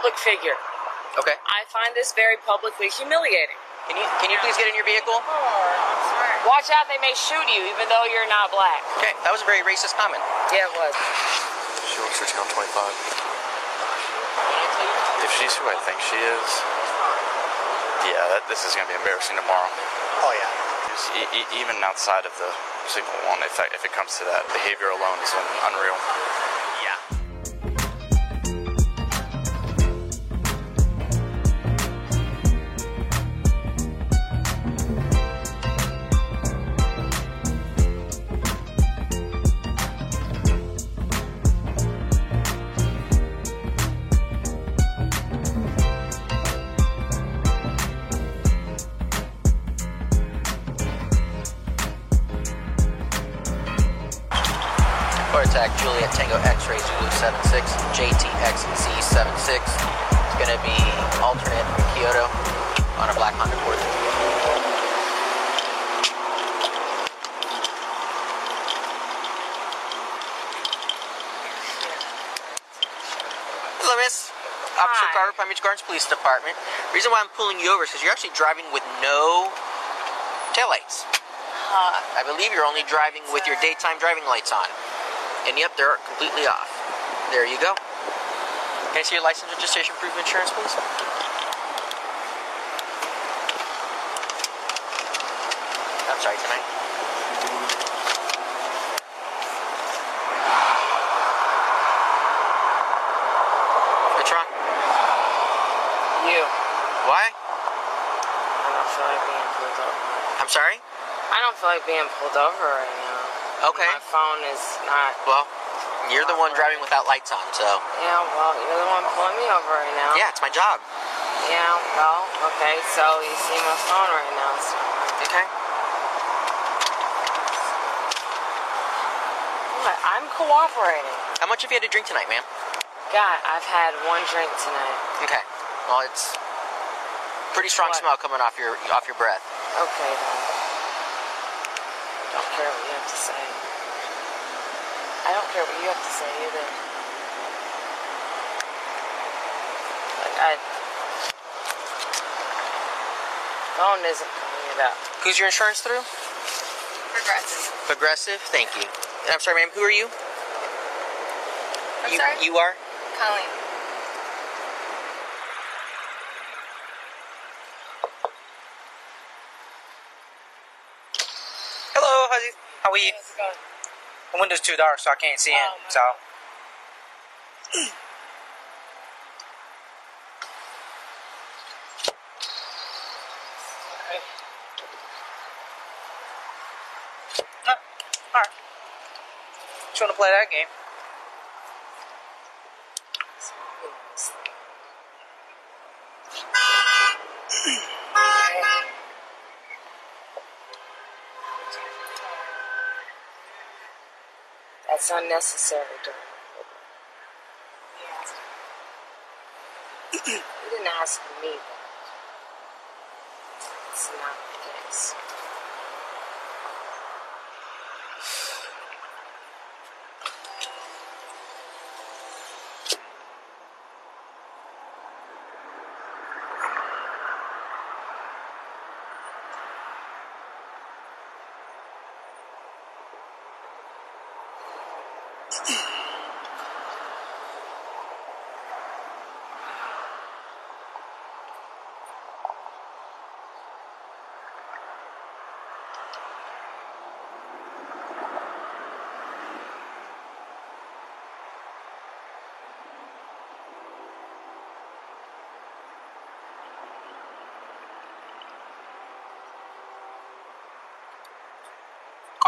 public figure. Okay. I find this very publicly humiliating. Can you can you please get in your vehicle? Oh, Watch out, they may shoot you even though you're not black. Okay, that was a very racist comment. Yeah, it was. She looks like she's on 25. If she's who I think she is, yeah, that, this is going to be embarrassing tomorrow. Oh yeah. E- e- even outside of the signal one, if, that, if it comes to that, behavior alone is unreal. Yeah. Or attack Juliet Tango X-ray Zulu 76 JTXZ76. It's gonna be alternate from Kyoto on a black Honda Accord. Hello, Miss. Officer Hi. Carver, Palm Beach Gardens Police Department. Reason why I'm pulling you over is because you're actually driving with no taillights. I believe you're only driving with your daytime driving lights on. And yep, they're completely off. There you go. Can I see your license, registration, proof of insurance, please? I'm sorry, tonight. What's wrong? You. Why? I don't feel like being pulled over. I'm sorry? I don't feel like being pulled over right now. Okay. My phone is not. Well, you're the one driving without lights on, so. Yeah, well, you're the one pulling me over right now. Yeah, it's my job. Yeah, well, okay, so you see my phone right now. So. Okay. What? I'm cooperating. How much have you had to drink tonight, ma'am? God, I've had one drink tonight. Okay. Well, it's pretty strong What? smell coming off your off your breath. Okay, then. I don't care what you have to say. I don't care what you have to say either. Like, I. Phone isn't pulling it up. Who's your insurance through? Progressive. Progressive. Thank you. And I'm sorry, ma'am. Who are you? I'm you, sorry? You are. Colleen. Hello, how's it, how are you? How's it going? The window's too dark, so I can't see in. Oh, my So, Ah, all right. Just want to play that game. That's unnecessary, Dawn. You didn't ask me that.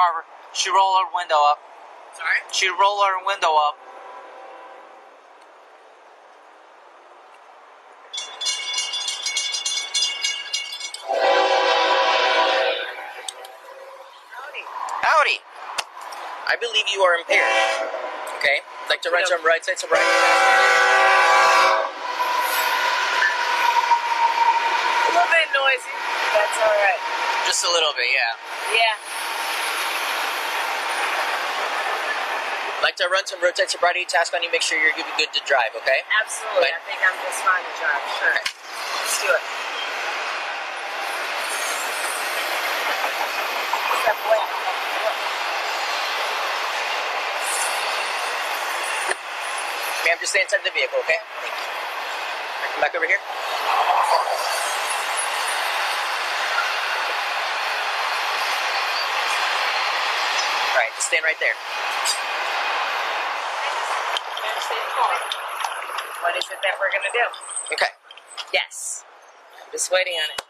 Carver. She rolled her window up. Sorry? She rolled her window up. Howdy. Howdy. I believe you are impaired. Okay? Like to run some right side, to right A little bit noisy. That's alright. Just a little bit, yeah. Yeah. Like to run some roadside sobriety task on you, make sure you're good good to drive, okay? Absolutely. I think I'm just fine to drive. Sure. Okay. Let's do it. Ma'am, just stay inside the vehicle, okay? Thank you. Come back over here. All right, just stand right there. What is it that we're gonna do? Okay. Yes. I'm just waiting on it.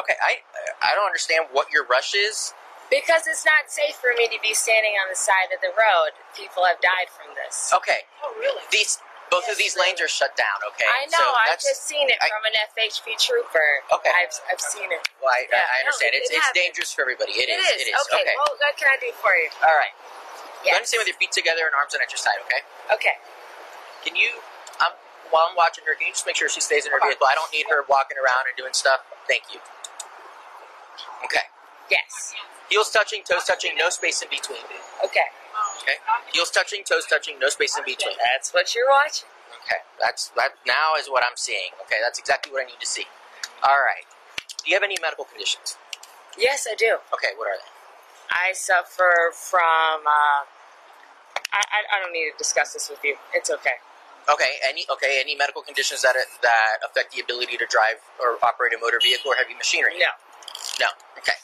Okay, I I don't understand what your rush is. Because it's not safe for me to be standing on the side of the road. People have died from this. Okay, Oh, really? these both of these lanes are shut down. Okay, I know. So I've just seen it I- from an FHP trooper. Okay. I've, I've seen it. Well, I, Yeah, I no, understand. it- it's it it's dangerous for everybody. It is. It is. Okay. Okay. Well, what can I do for you? All right. Yes. Go ahead and stand with your feet together and arms on each side. Okay. Okay. Can you, um, while I'm watching her, can you just make sure she stays in her vehicle? I don't need her walking around and doing stuff. Thank you. Okay. Yes. Heels touching, toes touching, no space in between. Okay. Okay. Heels touching, toes touching, no space in between. That's what you're watching. Okay. That's that. Now is what I'm seeing. Okay. That's exactly what I need to see. All right. Do you have any medical conditions? Yes, I do. Okay. What are they? I suffer from. Uh, I, I I don't need to discuss this with you. It's okay. Okay. Any okay? Any medical conditions that that affect the ability to drive or operate a motor vehicle or heavy machinery? No. No. Okay.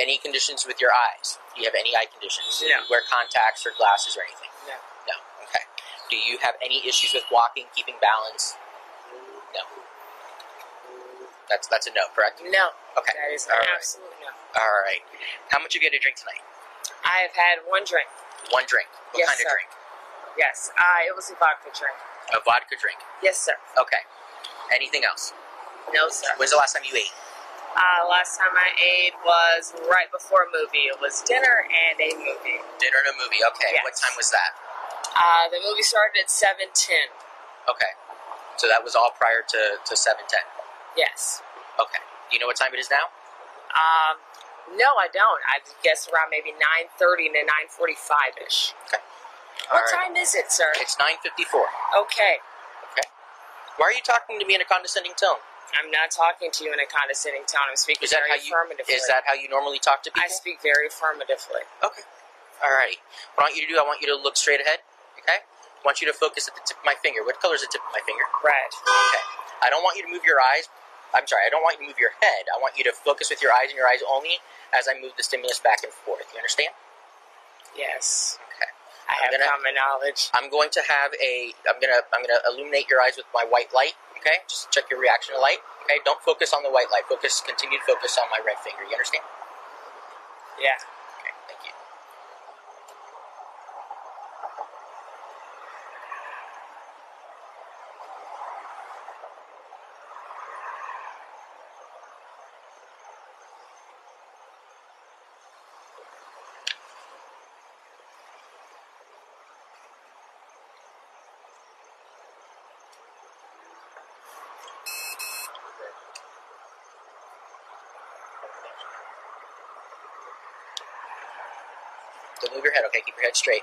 Any conditions with your eyes? Do you have any eye conditions? Do No. you wear contacts or glasses or anything? No. No. Okay. Do you have any issues with walking, keeping balance? No. That's that's a no, correct? No. Okay. That is All right. absolute no. All right. How much have you get to drink tonight? I have had one drink. One drink. What Yes, kind sir. of drink? Yes. Uh, it was a vodka drink. A vodka drink. Yes, sir. Okay. Anything else? No, sir. When's the last time you ate? Uh, last time I ate was right before a movie. It was dinner and a movie. Dinner and a movie. Okay. Yes. What time was that? Uh, the movie started at seven ten. Okay. So that was all prior to, to 710. Yes. Okay. Do you know what time it is now? Um, no, I don't. I guess around maybe nine thirty to nine forty five ish. All What right. time is it, sir? It's 954. Okay. Okay. Why are you talking to me in a condescending tone? I'm not talking to you in a condescending tone. I'm speaking Is that very how you affirmatively. is that how you normally talk to people? I speak very affirmatively. Okay. Alrighty. What I want you to do, I want you to look straight ahead. Okay? I want you to focus at the tip of my finger. What color is the tip of my finger? Red. Okay. I don't want you to move your eyes. I'm sorry, I don't want you to move your head. I want you to focus with your eyes and your eyes only as I move the stimulus back and forth. You understand? Yes. Okay. I have gonna- common knowledge. I'm going to have a I'm gonna I'm gonna illuminate your eyes with my white light. Okay? Just check your reaction to light. Okay? Don't focus on the white light. Focus continue to focus on my red finger. You understand? Yeah. Okay, thank you. Move your head, okay? Keep your head straight.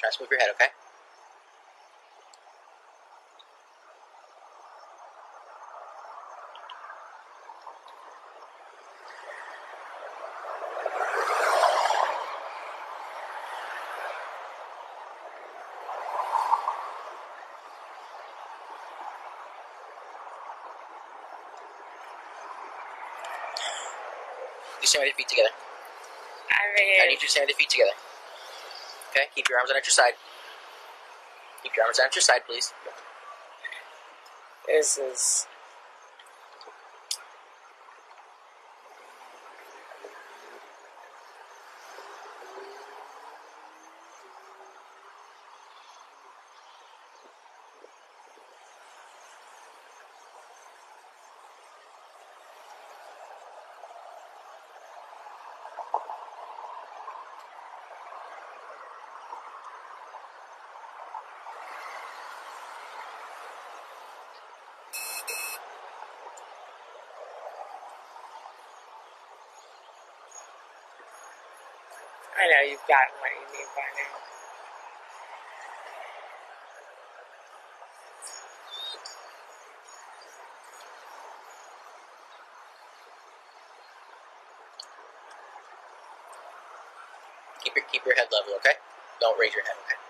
Try to move your head, okay? You stand with your feet together. I I need you to stand with your feet together. Okay, keep your arms on at your side. Keep your arms on at your side, please. this is. I know you've gotten what you need by now. Keep your keep your head level, okay? Don't raise your head, okay?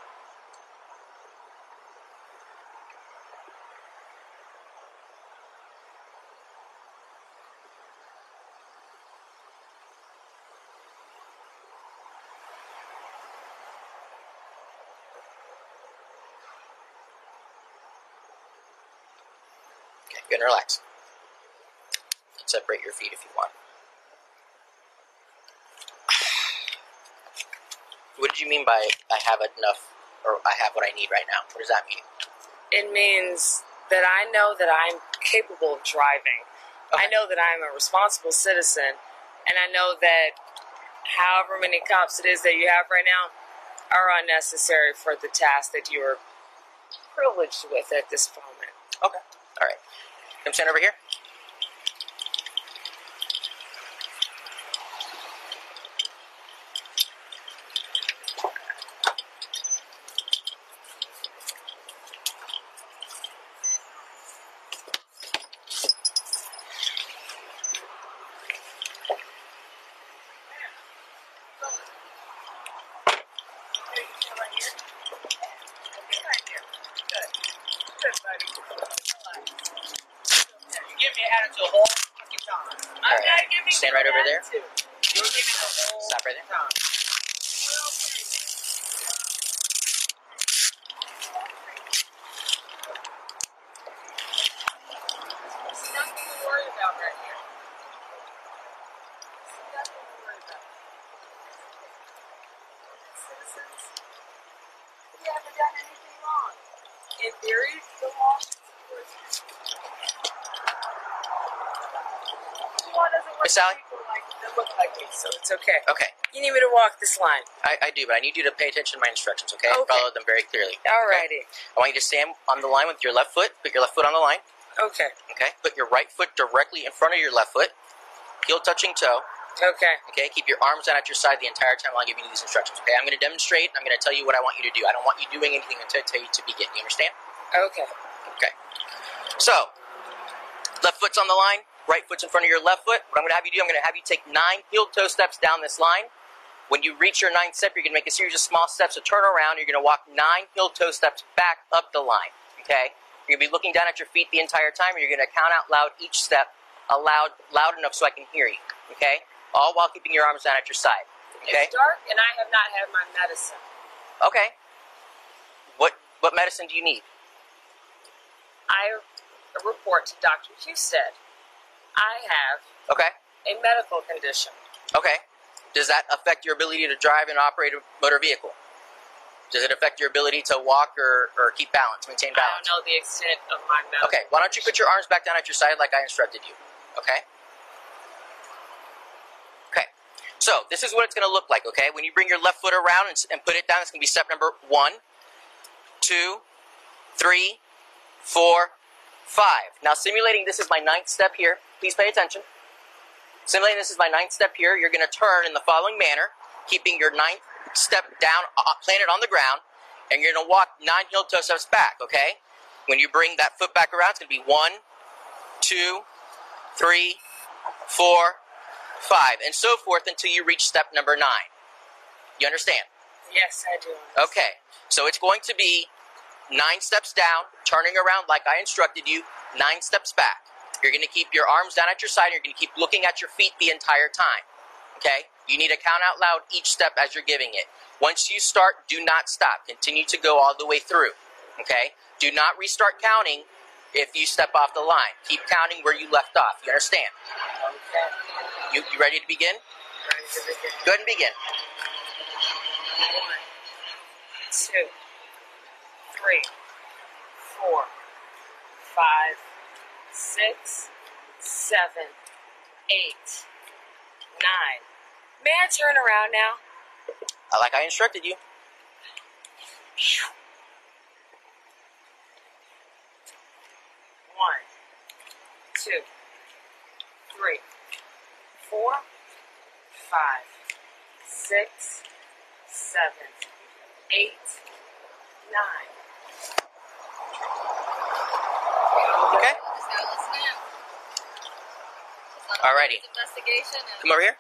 And relax. And separate your feet if you want. What did you mean by I have enough or I have what I need right now? What does that mean? It means that I know that I'm capable of driving. I know that I'm a responsible citizen, and I know that however many cops it is that you have right now are unnecessary for the task that you are privileged with at this moment. Okay. All right. Come stand over here. Give me attitude the whole fucking time. All right. Stand right over there. You're giving the whole Stop right there. time. There's nothing to worry about right here. There's nothing to worry about. Citizens, we haven't done anything wrong. In theory, the law should support you. The law doesn't work Miss Salley? for people like that look me, so it's okay. Okay. You need me to walk this line. I, I do, but I need you to pay attention to my instructions, okay? Okay. Follow them very clearly. Alrighty. I want you to stand on the line with your left foot. Put your left foot on the line. Okay. Okay. Put your right foot directly in front of your left foot. Heel touching toe. Okay. Okay. Keep your arms down at your side the entire time while I'm giving you these instructions. Okay. I'm going to demonstrate. I'm going to tell you what I want you to do. I don't want you doing anything until I tell you to begin. You understand? Okay. Okay. So, left foot's on the line. Right foot's in front of your left foot. What I'm going to have you do, I'm going to have you take nine heel toe steps down this line. When you reach your ninth step, you're going to make a series of small steps to turn around. You're going to walk nine heel toe steps back up the line. Okay? You're going to be looking down at your feet the entire time. And you're going to count out loud each step, aloud, loud enough so I can hear you. Okay? All while keeping your arms down at your side. Okay? It's dark and I have not had my medicine. Okay. What what medicine do you need? I report to Dr. Husted. I have Okay. a medical condition. Okay. Does that affect your ability to drive and operate a motor vehicle? Does it affect your ability to walk or, or keep balance, maintain balance? I don't know the extent of my medical. Okay, why don't you put your arms back down at your side like I instructed you? Okay? Okay. So, this is what it's going to look like, okay? When you bring your left foot around and, and put it down, it's going to be step number one, two, three, four, five. Now, simulating this is my ninth step here. Please pay attention. Simulating this is my ninth step here. You're going to turn in the following manner, keeping your ninth step down, uh, planted on the ground, and you're going to walk nine heel toe steps back, okay? When you bring that foot back around, it's going to be one, two, three, four, five, and so forth until you reach step number nine. You understand? Yes, I do. Okay, so it's going to be nine steps down, turning around like I instructed you, nine steps back. You're going to keep your arms down at your side. You're going to keep looking at your feet the entire time. Okay? You need to count out loud each step as you're giving it. Once you start, do not stop. Continue to go all the way through. Okay? Do not restart counting if you step off the line. Keep counting where you left off. You understand? Okay. You, you ready to begin? Ready to begin. Go ahead and begin. One, two, three, four, six, seven, eight, nine. May I turn around now? Like I instructed you. One, two, three, four, five, six, seven, eight, nine. Okay? Just gotta listen in. Alrighty. Investigation and Come over here.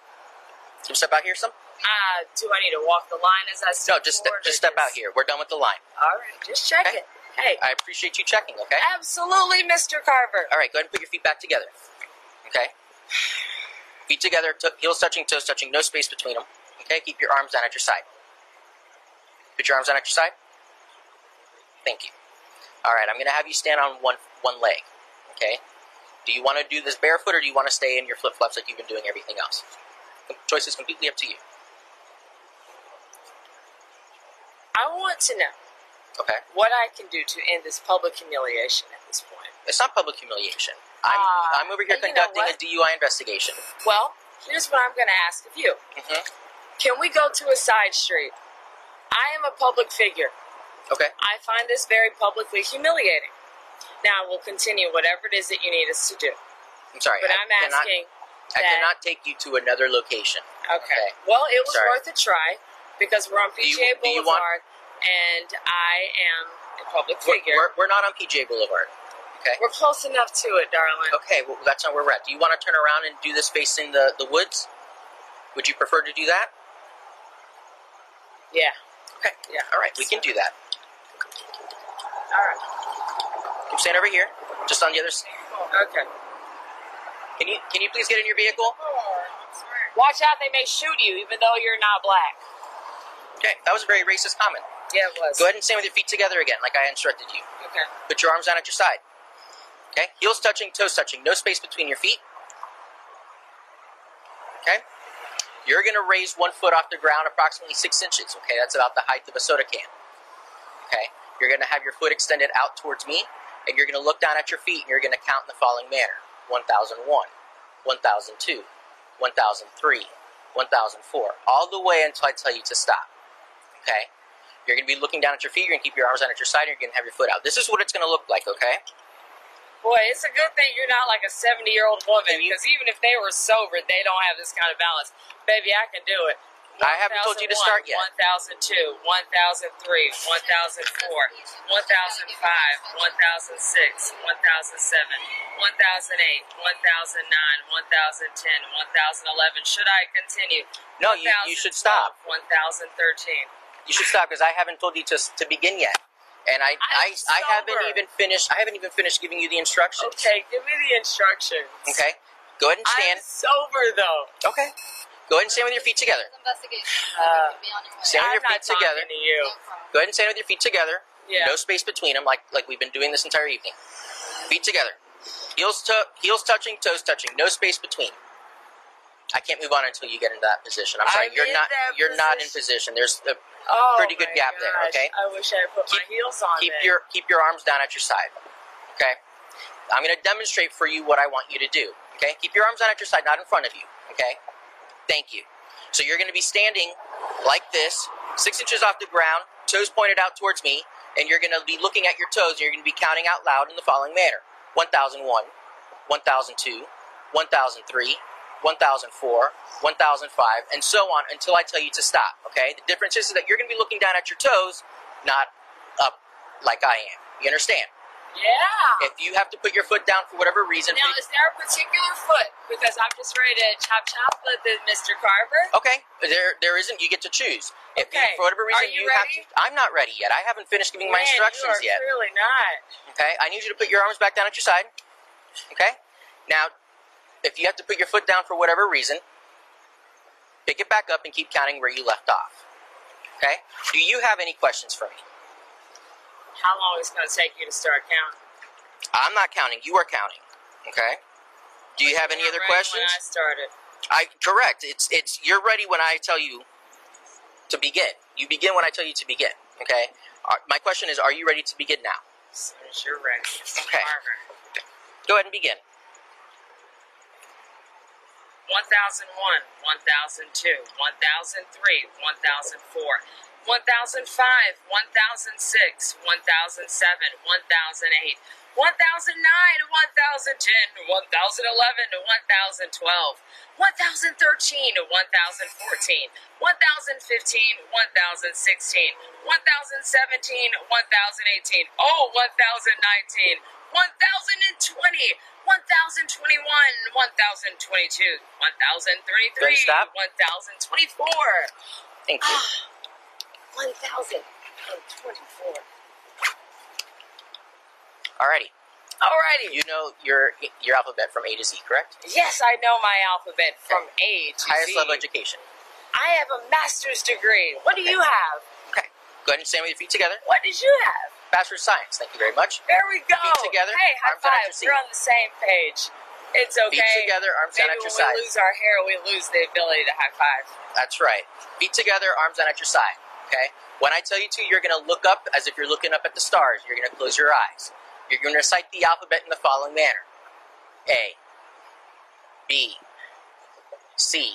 Can you step out here some? Uh, do I need to walk the line as I No, just step, forward, just step out here. We're done with the line. All right, just check Okay. it. Hey, I appreciate you checking, okay? absolutely, Mr. Carver. All right, go ahead and put your feet back together. Okay? Feet together, to- heels touching, toes touching, no space between them. Okay? Keep your arms down at your side. Put your arms down at your side. Thank you. All right, I'm going to have you stand on one one leg. Okay? Do you want to do this barefoot or do you want to stay in your flip flops like you've been doing everything else? The choice is completely up to you. I want to know Okay? what I can do to end this public humiliation at this point. It's not public humiliation. I'm, Uh, I'm over here and you know conducting a? DUI investigation. Well, here's what I'm going to ask of you. Mm-hmm. Can we go to a side street? I am a public figure. Okay? I find this very publicly humiliating. Now, we'll continue whatever it is that you need us to do. I'm sorry. But I I'm cannot- asking I cannot take you to another location. Okay. Well, it was Sorry. worth a try because we're on Do you- PGA do want- Boulevard and I am a public We're, figure. we're, we're not on PGA Boulevard. Okay. We're close enough to it, darling. Okay, well, that's not where we're at. Do you want to turn around and do this facing the, the woods? Would you prefer to do that? Yeah. Okay. Yeah. All right, we can do that. All right. Come stand over here, just on the other side. Okay. Can you can you please get in your vehicle? Watch out, they may shoot you even though you're not black. Okay, that was a very racist comment. Yeah, it was. Go ahead and stand with your feet together again, like I instructed you. Okay. Put your arms down at your side. Okay, heels touching, toes touching, no space between your feet. Okay, you're gonna raise one foot off the ground approximately six inches. Okay, that's about the height of a soda can. Okay, you're gonna have your foot extended out towards me, and you're gonna look down at your feet, and you're gonna count in the following manner: 1001, 1002, 1003, 1004, all the way until I tell you to stop. Okay. You're going to be looking down at your feet. You're going to keep your arms down at your side. And you're going to have your foot out. This is what it's going to look like. Okay. Boy, it's a good thing you're not like a 70 year old woman because even if they were sober, they don't have this kind of balance. Baby, I can do it. I haven't told you to start yet. 1002, 1003, 1004, 1005, 1006, 1007, 1008, 1009, 1010, 1011. Should I continue? No, you, you should stop. 1013. You should stop because I haven't told you to, to begin yet. And I, I, I'm haven't even finished. I haven't even finished giving you the instructions. Okay, give me the instructions. Okay. Go ahead and stand. I'm sober though. Okay. Go ahead and stand with your feet together. investigation. Uh, be your way. Stand with I'm your feet not talking together. to you. Go ahead and stand with your feet together. Yeah. No space between them, like like we've been doing this entire evening. Feet together. Heels to heels touching, toes touching. No space between. I can't move on until you get into that position. I'm sorry, I'm you're not you're not in position. There's a Oh, pretty good my gap there, okay? I wish I had put my heels on. keep then. your keep your arms down at your side. Okay? I'm going to demonstrate for you what I want you to do. Okay? Keep your arms down at your side, not in front of you. Okay? Thank you. So you're going to be standing like this, six inches off the ground, toes pointed out towards me, and you're going to be looking at your toes, and you're going to be counting out loud in the following manner: 1001, 1002, 1003. 1004, 1005, and so on until I tell you to stop. Okay? The difference is that you're going to be looking down at your toes, not up like I am. You understand? Yeah. If you have to put your foot down for whatever reason, now, is there a particular foot? Because I'm just ready to chop chop with the Mr. Carver. okay, there there isn't. You get to choose. If you, Okay. for whatever reason Are you have ready? to, I'm not ready yet. I haven't finished giving my instructions you are yet. Really not. Okay, I need you to put your arms back down at your side. Okay, Now, if you have to put your foot down for whatever reason, pick it back up and keep counting where you left off. Okay? Do you have any questions for me? How long is it going to take you to start counting? I'm not counting. You are counting. Okay? Do you have any other ready questions? When I started. I correct. It's it's you're ready when I tell you to begin. You begin when I tell you to begin. Okay. Uh, my question is, are you ready to begin now? As soon as you're ready. Okay. Go ahead and begin. 1001, 1002, 1003, 1004, 1005, 1006, 1007, 1008, 1009, 1010, 1011, 1012, 1013, 1014, 1015, 1016, 1017, 1018, oh, 1019, 1020, 1021, 1022, 1033, Good, stop. 1024. Thank you. 1024. Alrighty. Alrighty. You know your your alphabet from A to Z, correct? Yes, I know my alphabet from A to Highest Z. Highest level education. I have a master's degree. What do you have? Okay. Go ahead and stand with your feet together. What did you have? Bachelor of Science. Thank you very much. There we go. Feet together, Hey, high arms five. We're on the same page. It's okay. Feet together, arms down at your when side. we lose our hair, we lose the ability to high five. That's right. Feet together, arms down at your side. Okay? When I tell you to, you're going to look up as if you're looking up at the stars. You're going to close your eyes. You're going to recite the alphabet in the following manner A, B, C,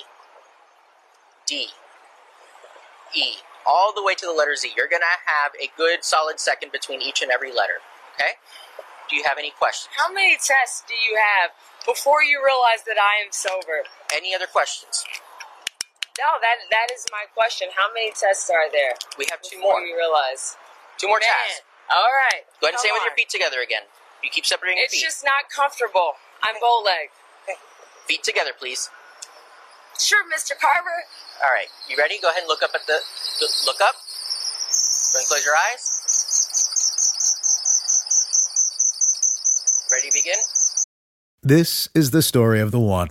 D, E, all the way to the letter Z. You're going to have a good solid second between each and every letter. Okay? Do you have any questions? How many tests do you have before you realize that I am sober? Any other questions? No, that that is my question. How many tests are there? We have two before more. you realize. Two more Man. tasks. All right. Go ahead and Come stand with your feet together again. You keep separating your feet. It's just not comfortable. I'm bow leg. Feet together, please. Sure, Mr. Carver. All right, you ready? Go ahead and look up at the look up. Go ahead and close your eyes. Ready to begin? This is the story of the one.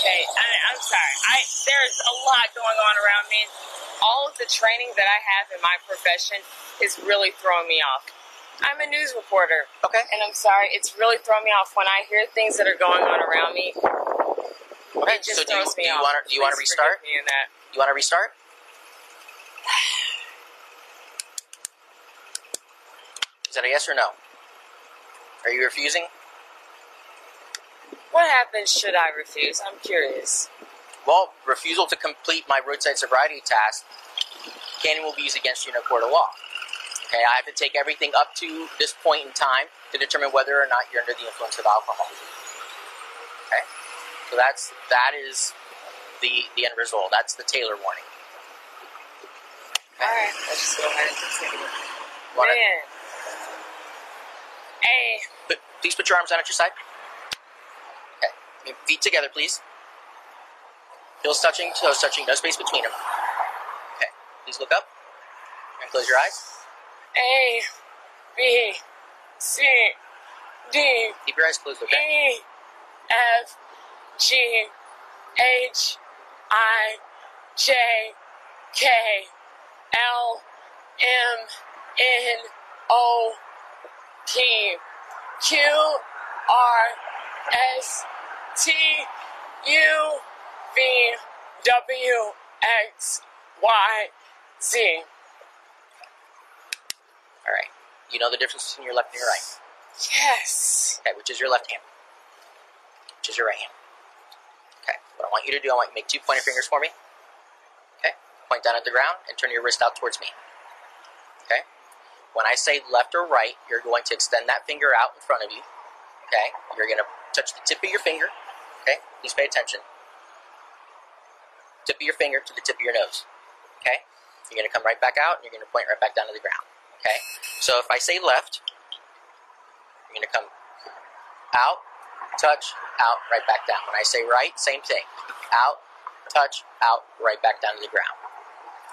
K. I, I'm sorry. I there's a lot going on around me. All of the training that I have in my profession is really throwing me off. I'm a news reporter. Okay. And I'm sorry, it's really throwing me off when I hear things that are going on around me. Okay. It just So do you, throws me do you off. want to do you want to restart? Me in that. You want to restart? Is that a yes or no? Are you refusing? What happens should I refuse? I'm curious. Well, refusal to complete my roadside sobriety task, Canyon will be used against you in a court of law. Okay, I have to take everything up to this point in time to determine whether or not you're under the influence of alcohol. Okay, so that's that is the the end result. That's the Taylor warning. All right, let's just go ahead and continue. Wanna- Man. A. But please put your arms down at your side. Feet together, please. Heels touching, toes touching, no space between them. Okay, please look up and close your eyes. A. B. C. D. Keep your eyes closed, okay? E. F. G. H. I. J. K. L. M. N. O. P. Q. R. S. T. U. V. W. X. Y. Z. All right. You know the difference between your left and your right. Yes. Okay, which is your left hand? Which is your right hand? Okay. What I want you to do, I want you to make two pointer fingers for me. Okay. Point down at the ground and turn your wrist out towards me. Okay. When I say left or right, you're going to extend that finger out in front of you. Okay. You're going to touch the tip of your finger. Okay. Please pay attention. Tip of your finger to the tip of your nose. Okay. You're going to come right back out and you're going to point right back down to the ground. Okay. So if I say left, you're going to come out, touch, out, right back down. When I say right, same thing. Out, touch, out, right back down to the ground.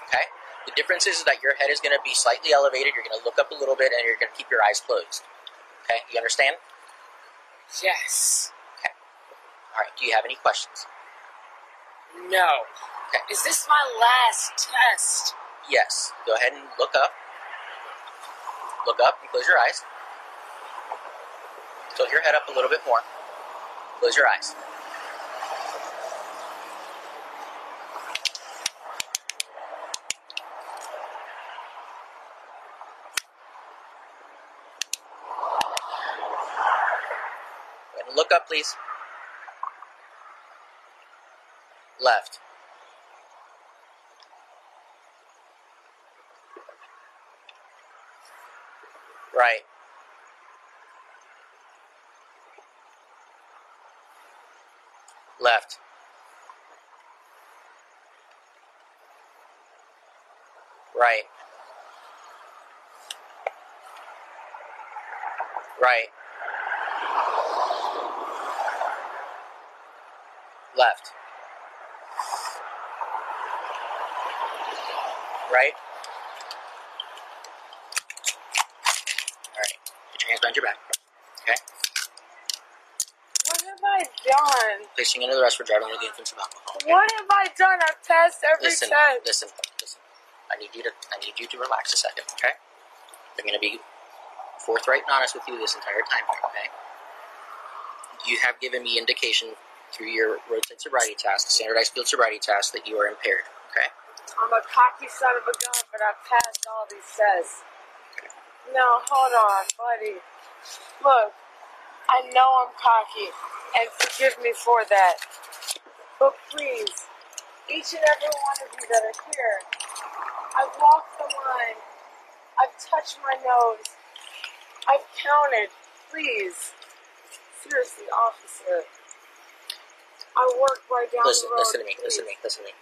Okay? The difference is that your head is going to be slightly elevated. You're going to look up a little bit and you're going to keep your eyes closed. Okay? You understand? Yes. Okay. All right. Do you have any questions? No. Okay. Is this my last test? Yes. Go ahead and look up. Look up and close your eyes. Tilt your head up a little bit more. Close your eyes. Look up, please. Left. Right. Left. Right. Right. Left. Right. All right. Put your hands behind your back. Okay. What have I done? Placing under the rest for driving under the influence of alcohol. okay? What have I done? I've passed every listen, test. listen, listen. I need you to I need you to relax a second, okay? I'm gonna be forthright and honest with you this entire time here, okay? You have given me indication through your roadside sobriety test, standardized field sobriety test, that you are impaired, okay? I'm a cocky son of a gun, but I passed all these tests. No, hold on, buddy. Look, I know I'm cocky, and forgive me for that. But please, each and every one of you that are here, I've walked the line. I've touched my nose. I've counted. Please. Seriously, officer. I work right down Listen, the road. listen to me, listen to me, listen to me.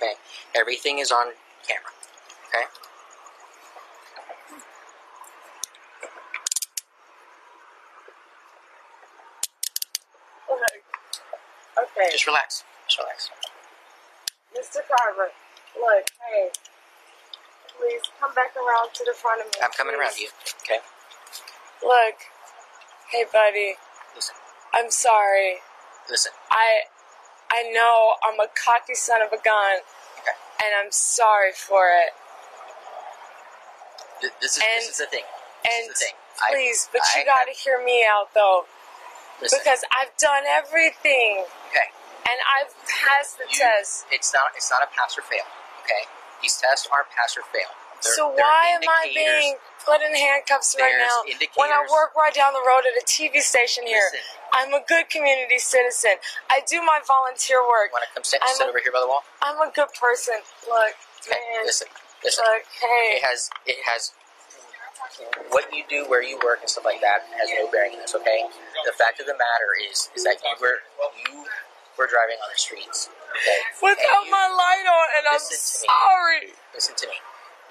Okay? Everything is on camera. Okay? Okay. Okay. Just relax. Just relax. Mr. Carver, look, hey, please come back around to the front of me. I'm coming around please. you. Okay? Look, hey, buddy, Listen. I'm sorry. Listen. I, I know I'm a cocky son of a gun, Okay. and I'm sorry for it. Th- This is And- this is the thing. This And is the thing. I- please, but I you gotta hear me out though, Listen. because I've done everything, okay. and I've passed the You- test. It's not. It's not a pass or fail. Okay. These tests aren't pass or fail. They're- so they're why am I being put in handcuffs right now when I work right down the road at a TV station here? Listen. I'm a good community citizen. I do my volunteer work. Want to come sit, sit a- over here by the wall? I'm a good person. Look, Okay. man. Listen. Listen. Look, hey. It has. It has. What you do, where you work, and stuff like that has no bearing in this. Okay. The fact of the matter is, is that you were you were driving on the streets. Okay. Without you- my light on, and I'm Listen to me. sorry. Listen to me.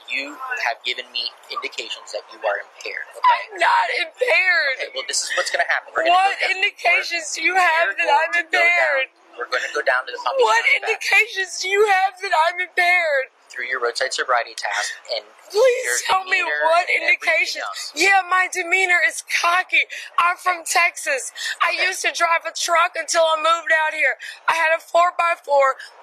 You have given me indications that you are impaired. Okay. I'm not impaired. Okay, well, this is what's going to happen. We're What go indications do you have that I'm impaired? down- We're going to go down to the What County back indications do you have that I'm impaired? Through your roadside sobriety test and Please tell me what indications. Yeah, my demeanor is cocky. I'm from Texas. I used to drive a truck until I moved out here. I had a 4x4.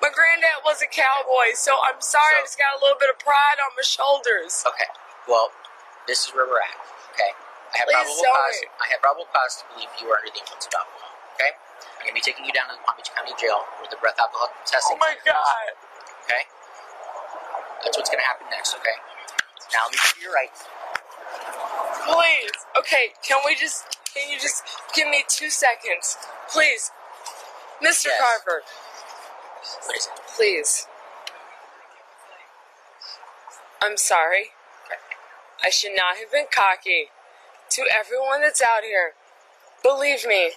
My granddad was a cowboy, so I'm sorry I just got a little bit of pride on my shoulders. Okay. Well, this is where we're at. Okay. I have Please probable cause. me. I have probable cause to believe you are under the influence of alcohol. Okay. I'm to be taking you down to the Palm Beach County Jail with the breath alcohol testing. Oh my god. Okay. That's what's going to happen next. Okay. Now let me give you your rights. Please. Okay, can we just, can you just give me two seconds? Please. Mr. Yes. Carver, What is it? please. I'm sorry. I should not have been cocky. To everyone that's out here, believe me,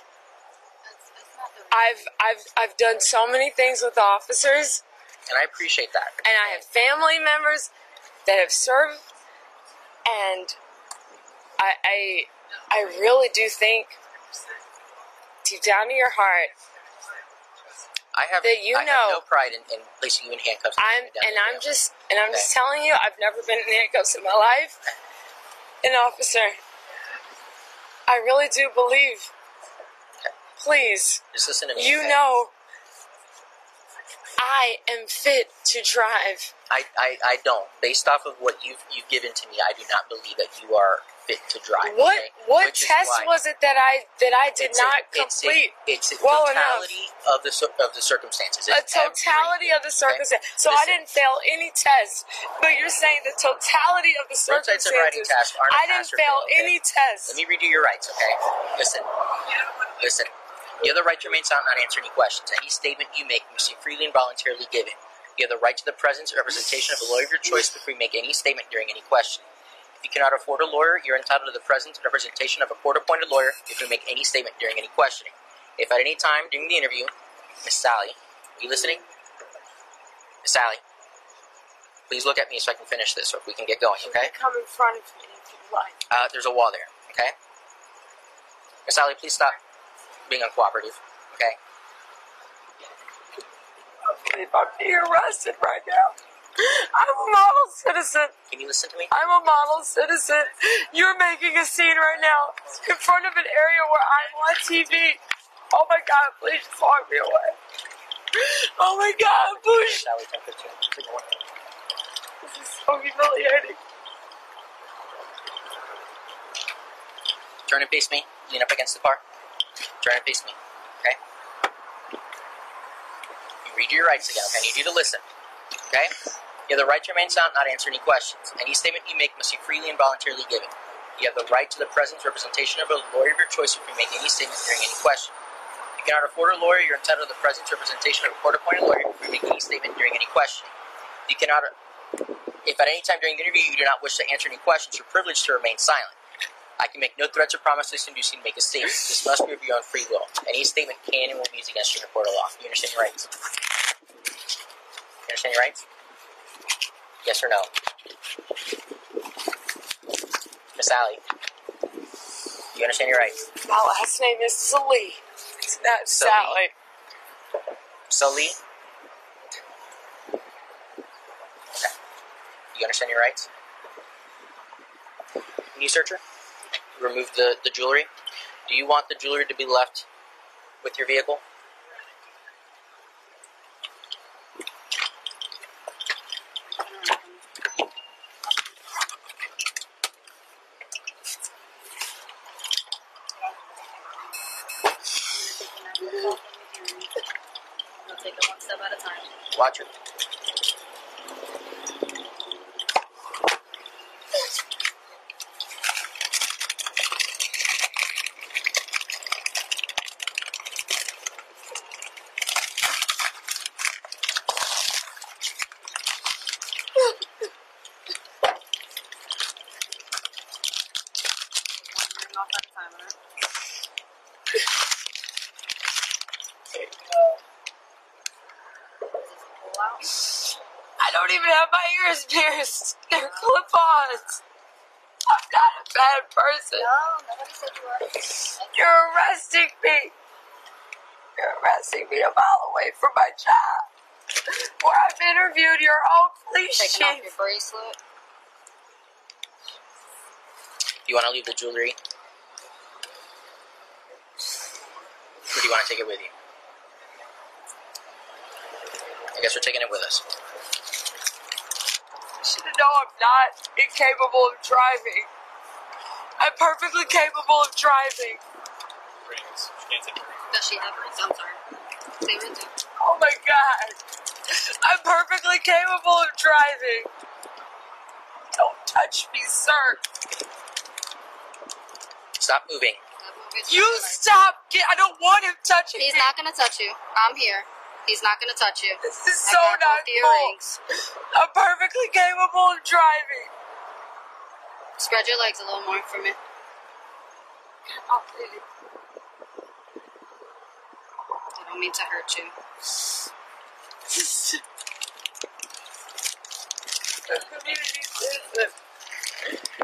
I've I've I've done so many things with officers, And I appreciate that. and I have family members that have served, and I I I really do think, deep down in your heart, I have, That you I know- no pride in, in placing you in handcuffs. I'm taking you down and I'm just and I'm just telling you, I've never been in handcuffs in my life. An officer, I really do believe. Please, Just listen to me. you okay? know, I am fit to drive. I, I, I don't. Based off of what you've you've given to me, I do not believe that you are fit to drive. What okay? what Which test was it that I that I did it's a- not it's a- complete? It's a, well enough. totality of the of the circumstances. a It's totality of the circumstances. okay? So I didn't fail any tests, but you're saying the totality of the Road sites and writing circumstances. a I didn't fail fail, okay? any tests. Let me redo your rights, okay? Listen, listen. You have the right to remain silent and not answer any questions. Any statement you make must be freely and voluntarily given. You have the right to the presence or representation of a lawyer of your choice before you make any statement during any question. If you cannot afford a lawyer, you're entitled to the presence and representation of a court-appointed lawyer if you make any statement during any questioning. If at any time during the interview, Miss Salley, are you listening? Miss Salley, please look at me so I can finish this, or if we can get going, okay? Come in front of me if you like. Uh, there's a wall there, okay? Miss Salley, please stop being uncooperative, okay? I believe I'm being arrested right now. I'm a model citizen. Can you listen to me? I'm a model citizen. You're making a scene right now in front of an area where I'm on TV. Oh my god, please just walk me away. Oh my god, please. Salley, 10, 15. Take one. This is so humiliating. Turn and face me. Lean up against the car. Turn and face me, okay? You read your rights again, okay? I need you to listen, okay? You have the right to remain silent, not answer any questions. Any statement you make must be freely and voluntarily given. You have the right to the presence representation of a lawyer of your choice if you make any statement during any question. You cannot afford a lawyer, you're entitled to the presence representation of a court-appointed lawyer if you make any statement during any question. You cannot, if at any time during the interview you do not wish to answer any questions, you're privileged to remain silent. I can make no threats or promises to induce you to make a statement. This must be of your own free will. Any statement can and will be used against you in a court of law. You understand your rights? You understand your rights? Yes or no? Miss Allie, you understand your rights? My last name is Salley. It's not Sally. Salley. Sully? Okay. You understand your rights? Can you search her? Remove the, the jewelry. Do you want the jewelry to be left with your vehicle? We'll take it one step at a time. Watch it. Ring off at time, alright? Pull. I don't even have my ears pierced. They're clip-ons. I'm not a bad person. No, nobody said you were. You're arresting me. You're arresting me a mile away from my job. Where I've interviewed your own police Taking off chief. your bracelet. You want to leave the jewelry? Or do you want to take it with you? I guess we're taking it with us. You should know I'm not incapable of driving. I'm perfectly capable of driving. Does she have rings? I'm sorry. Say rings. Oh my god. I'm perfectly capable of driving. Don't touch me, sir. Stop moving. It's You stop! Get, I don't want him touching me. He's me. not gonna touch you. I'm here. He's not gonna touch you. This is I so not cool. I'm perfectly capable of driving. Spread your legs a little more for me. Please. I don't mean to hurt you.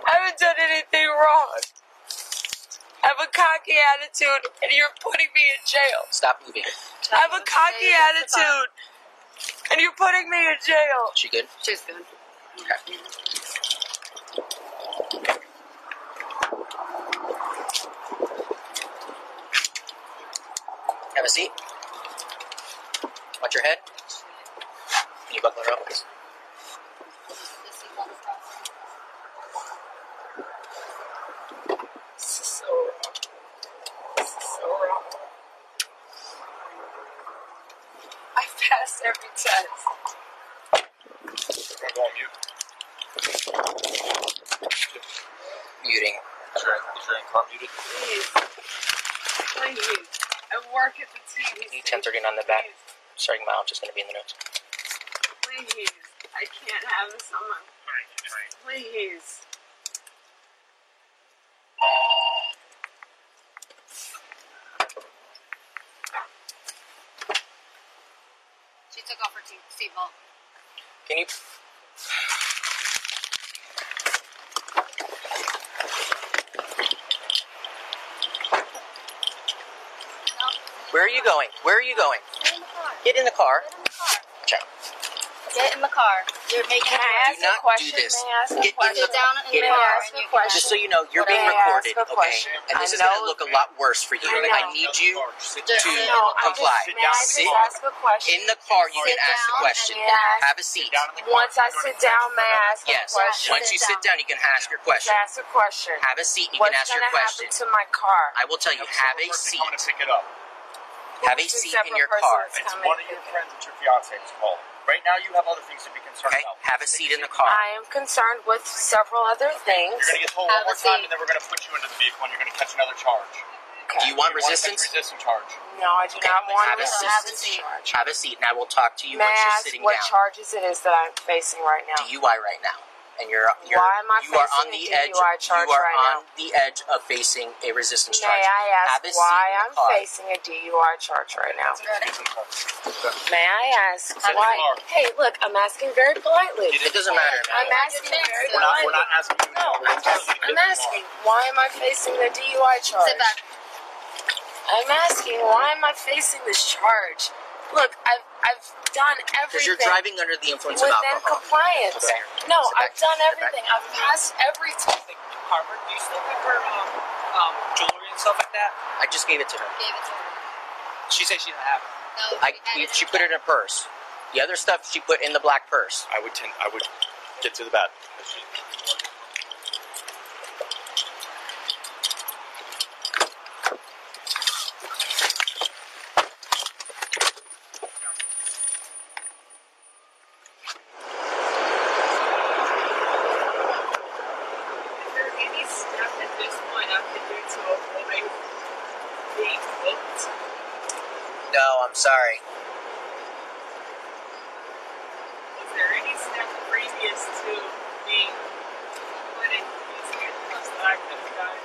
I haven't done anything wrong. I have a cocky attitude, and you're putting me in jail. Stop moving. I have a cocky Stay in the car. attitude, and you're putting me in jail. She good? She's good. Okay. Have a seat. Watch your head. Can you buckle her up, please? This is so wrong. This is so wrong. I pass every test. Go on mute. Muting. Is your, is your car muted? Please. Please. I work at the TV. Need 1039 on the back. Please. Starting mileage is going to be in the notes. Please. I can't have this on Please. She took off her seatbelt. Can you? Where are you going? Where are you going? Get in the car. Get in the car. Get in the car. Check. Get in the car. You're making Can I ask Do not a question? do this. May I ask a Get in question? the Sit down in Get the in the car. car. and you question. Just so you know, you're being I ask recorded, a okay? question? And this I is going to know- look a lot worse for you. I I, need you Just to sit No, I comply. just, may I just Sit ask a question? In the car, you Sit can ask the down question. and ask. Have a seat. Once I sit down, may I ask Yes. a question? Once you sit down, you can ask your To question. ask a question. Have a seat and you What's can ask your gonna question. happen to my car? I will tell you, have a seat. Coming to pick it up. Have a seat in your car. It's one of your friends that your fiance is called. Right now, you have other things to be concerned Okay? about. Have a seat in the car. I am concerned with several other things. You're going to get told Have one more time, seat. and then we're going to put you into the vehicle, and you're going to catch another charge. Do you want You wanna resistance? resistance charge. No, I do Okay, not want have a a seat. resistance charge. Have a seat, and I will talk to you May once you're ask sitting what down. charges it is that I'm facing right now? DUI right now, and you're you're Why am I you are on facing the a edge. DUI charge you are right on now? the edge of facing a resistance May charge. I ask Have why in I'm car. facing a DUI charge right now? May I ask why? Hey, look, I'm asking very politely. It doesn't matter. I'm man. asking very We're not, politely. we're not asking you. No, I'm just, asking I'm asking, why am I facing the DUI charge? Sit back. I'm asking, why am I facing this charge? Look, I've, I've done everything. Because you're driving under the influence of within alcohol. compliance. Okay. No, I've done everything. I've passed every everything. Harvard, do you still have her um, um, jewelry and stuff like that? I just gave it to her. Gave it to her. She said she didn't have it. No, I, she put it in a purse. The other stuff she put in the black purse. I would tend, I would get to the bed. Is there any step at this point I can do to avoid being booked? No, I'm sorry. Is there any step previous to being put in these handcuffs that I could have done?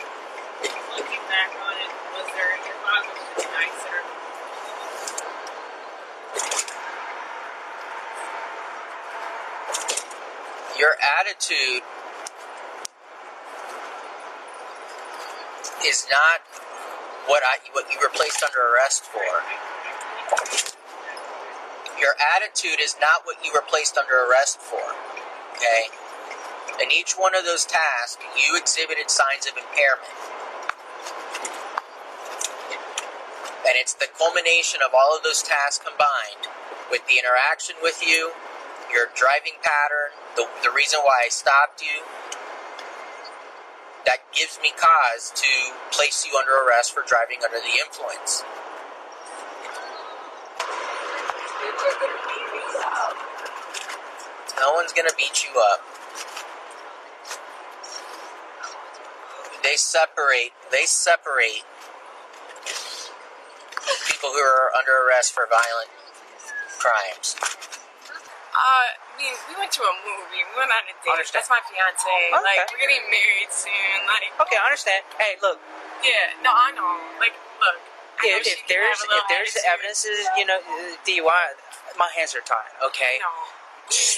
Looking back on it, was there any if I was just nicer? Your attitude is not what I what you were placed under arrest for. Your attitude is not what you were placed under arrest for. Okay? In each one of those tasks, you exhibited signs of impairment. And it's the culmination of all of those tasks combined with the interaction with you, your driving pattern, the, the reason why I stopped you, gives me cause to place you under arrest for driving under the influence. No one's gonna beat you up. They separate. They separate people who are under arrest for violent crimes? Uh, Mean, we went to a movie. We went on a date. Understand. That's my fiance. Like, we're getting married soon. Like, Okay, I understand. Hey, look, yeah, no, I know. Like, look. Know if, if there's if there's evidences, you know, uh, DUI, my hands are tied. Okay, No.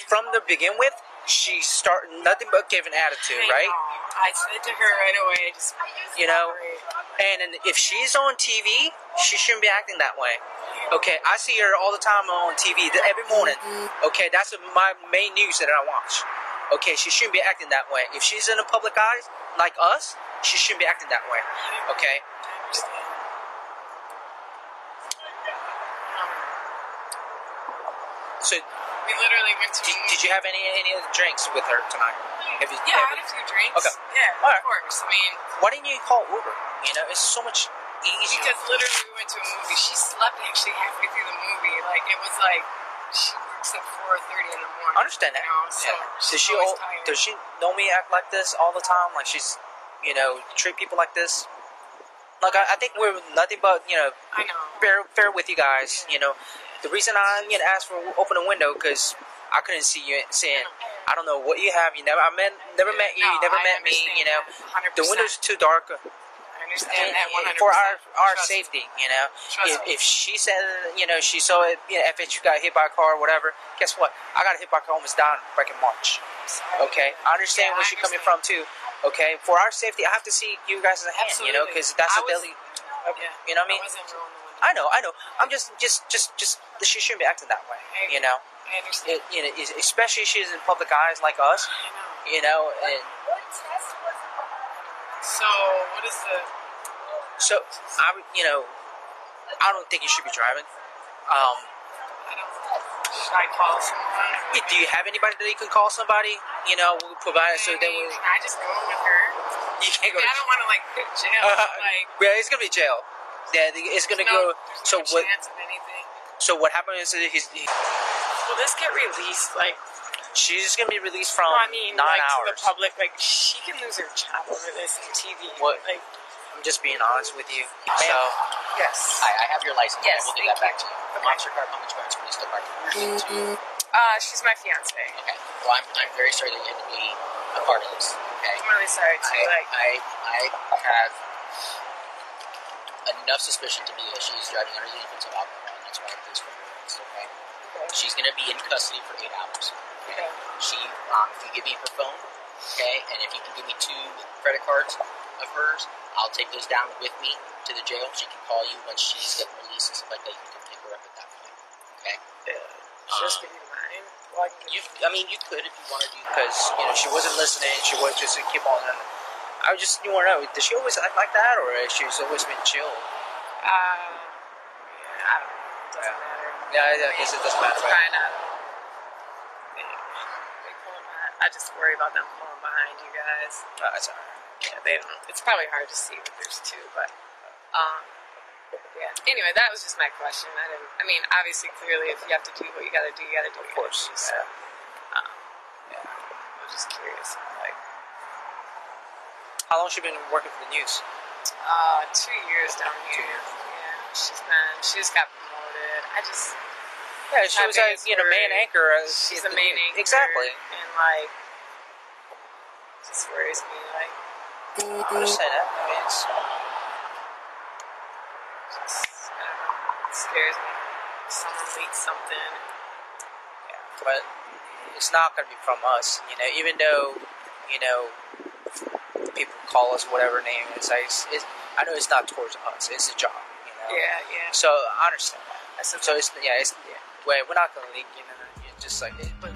from the begin with, she start nothing but giving attitude, I right? know. I said to her right away, just You know, and, and if she's on TV, she shouldn't be acting that way. Okay, I see her all the time on TV every morning. Mm-hmm. Okay, that's my main news that I watch. Okay, she shouldn't be acting that way. If she's in the public eyes, like us, she shouldn't be acting that way. Okay, so We literally went to. did, did you have any any other drinks with her tonight? Have you, Yeah, I have had a few drinks. Okay. Yeah, All right. of course. I mean, why didn't you call Uber? You know, it's so much easier. because literally we went to a movie. She slept actually halfway through the movie. Like it was like she works at four thirty in the morning. I understand that. You know, so Yeah. she's Does she always al- tired. does she know me act like this all the time? Like she's, you know, treat people like this. Like I, I think we're nothing but you know I know. fair fair with you guys. You know, the reason I you know asked for open a window because I couldn't see you saying I don't know what you have. You never I met never met you. No, you never I met me. You know, 100%. the window's too dark. Uh, Understand And- that one and hundred for our our Trust safety, you know. If, if she said, you know, she saw it, you know, if FH got hit by a car or whatever, guess what? I got hit by a car almost died back in March. Okay, I understand Yeah, where I she's coming from too. Okay, for our safety, I have to see you guys' as a hand, you know, because that's I a was- daily. Yeah. You know what I mean? wasn't rolling the window. I know, I know. I'm just, just, just, just. She shouldn't be acting that way. You know, I understand. it, you know, especially she's in public eyes like us. I know. You know, and So what is the? So I, would- you know, I don't think you should be driving. Um, I don't. Should I call someone? do you have anybody that you can call somebody? You know, we'll provide so that we, I just go with her? you can't I, go. I don't want to like go to jail. uh, like yeah, it's gonna be jail. Yeah, it's gonna no, go. So no what? chance of anything. So what happened is that he's, he, Will this get released? Like, she's gonna be released from I mean, nine like hours. to the public? Like, she can lose her job over this on TV. What? Like, I'm just being honest with you. So yes. I, I have your license. Yes, We'll give that back to you. you. Okay. Monster Car Palm Insurance Police Department. We're here Uh, she's my fiance. Okay. Well, I'm, I'm very sorry that you had to be a part of this. Okay. I'm really sorry too. I, like, I, I have enough suspicion to believe that she's driving under the influence of alcohol, and that's why I placed for her arrest. Okay. She's going to be in custody for eight hours. okay. She, um, if you give me her phone, okay, and if you can give me two credit cards of hers, I'll take those down with me to the jail. She can call you once she's getting released and stuff like that. You can pick her up at that point. Okay. just Um, give you mine. Like, You, I mean, you could if you wanted to, because you know she wasn't listening. She was just keep on. And I was just you want to know, does she always act like that, or has she's always been chill? uh, yeah, I don't know. Doesn't matter. Yeah, I guess it doesn't matter. It's Right? kind of. They pulling behind. I just worry about them falling behind you guys. Uh, that's all right. Yeah, they don't. It's probably hard to see, that there's two. But um, yeah. Anyway, that was just my question. I didn't. I mean, obviously, clearly, if you have to do what you got to do, you got to do. It. Of course, Do, so, um, yeah. I was just curious. Like, How long has she been working for the news? uh, two years down here. Years. Yeah, she's been. She just got promoted. I just. Yeah, she was a you know main anchor. uh, She's the main anchor. Exactly. And like, just worries me. Like, I understand that. I mean, it's, just, I don't know. It scares me. Someone leaks something. but it's not going to be from us. You know, even though you know people call us whatever name it's like. It's, it's, I know it's not towards us. It's a job. You know. Yeah, yeah. So I understand that. So it's yeah, it's yeah. Wait, we're not going to leak. You know, it's just like. It, but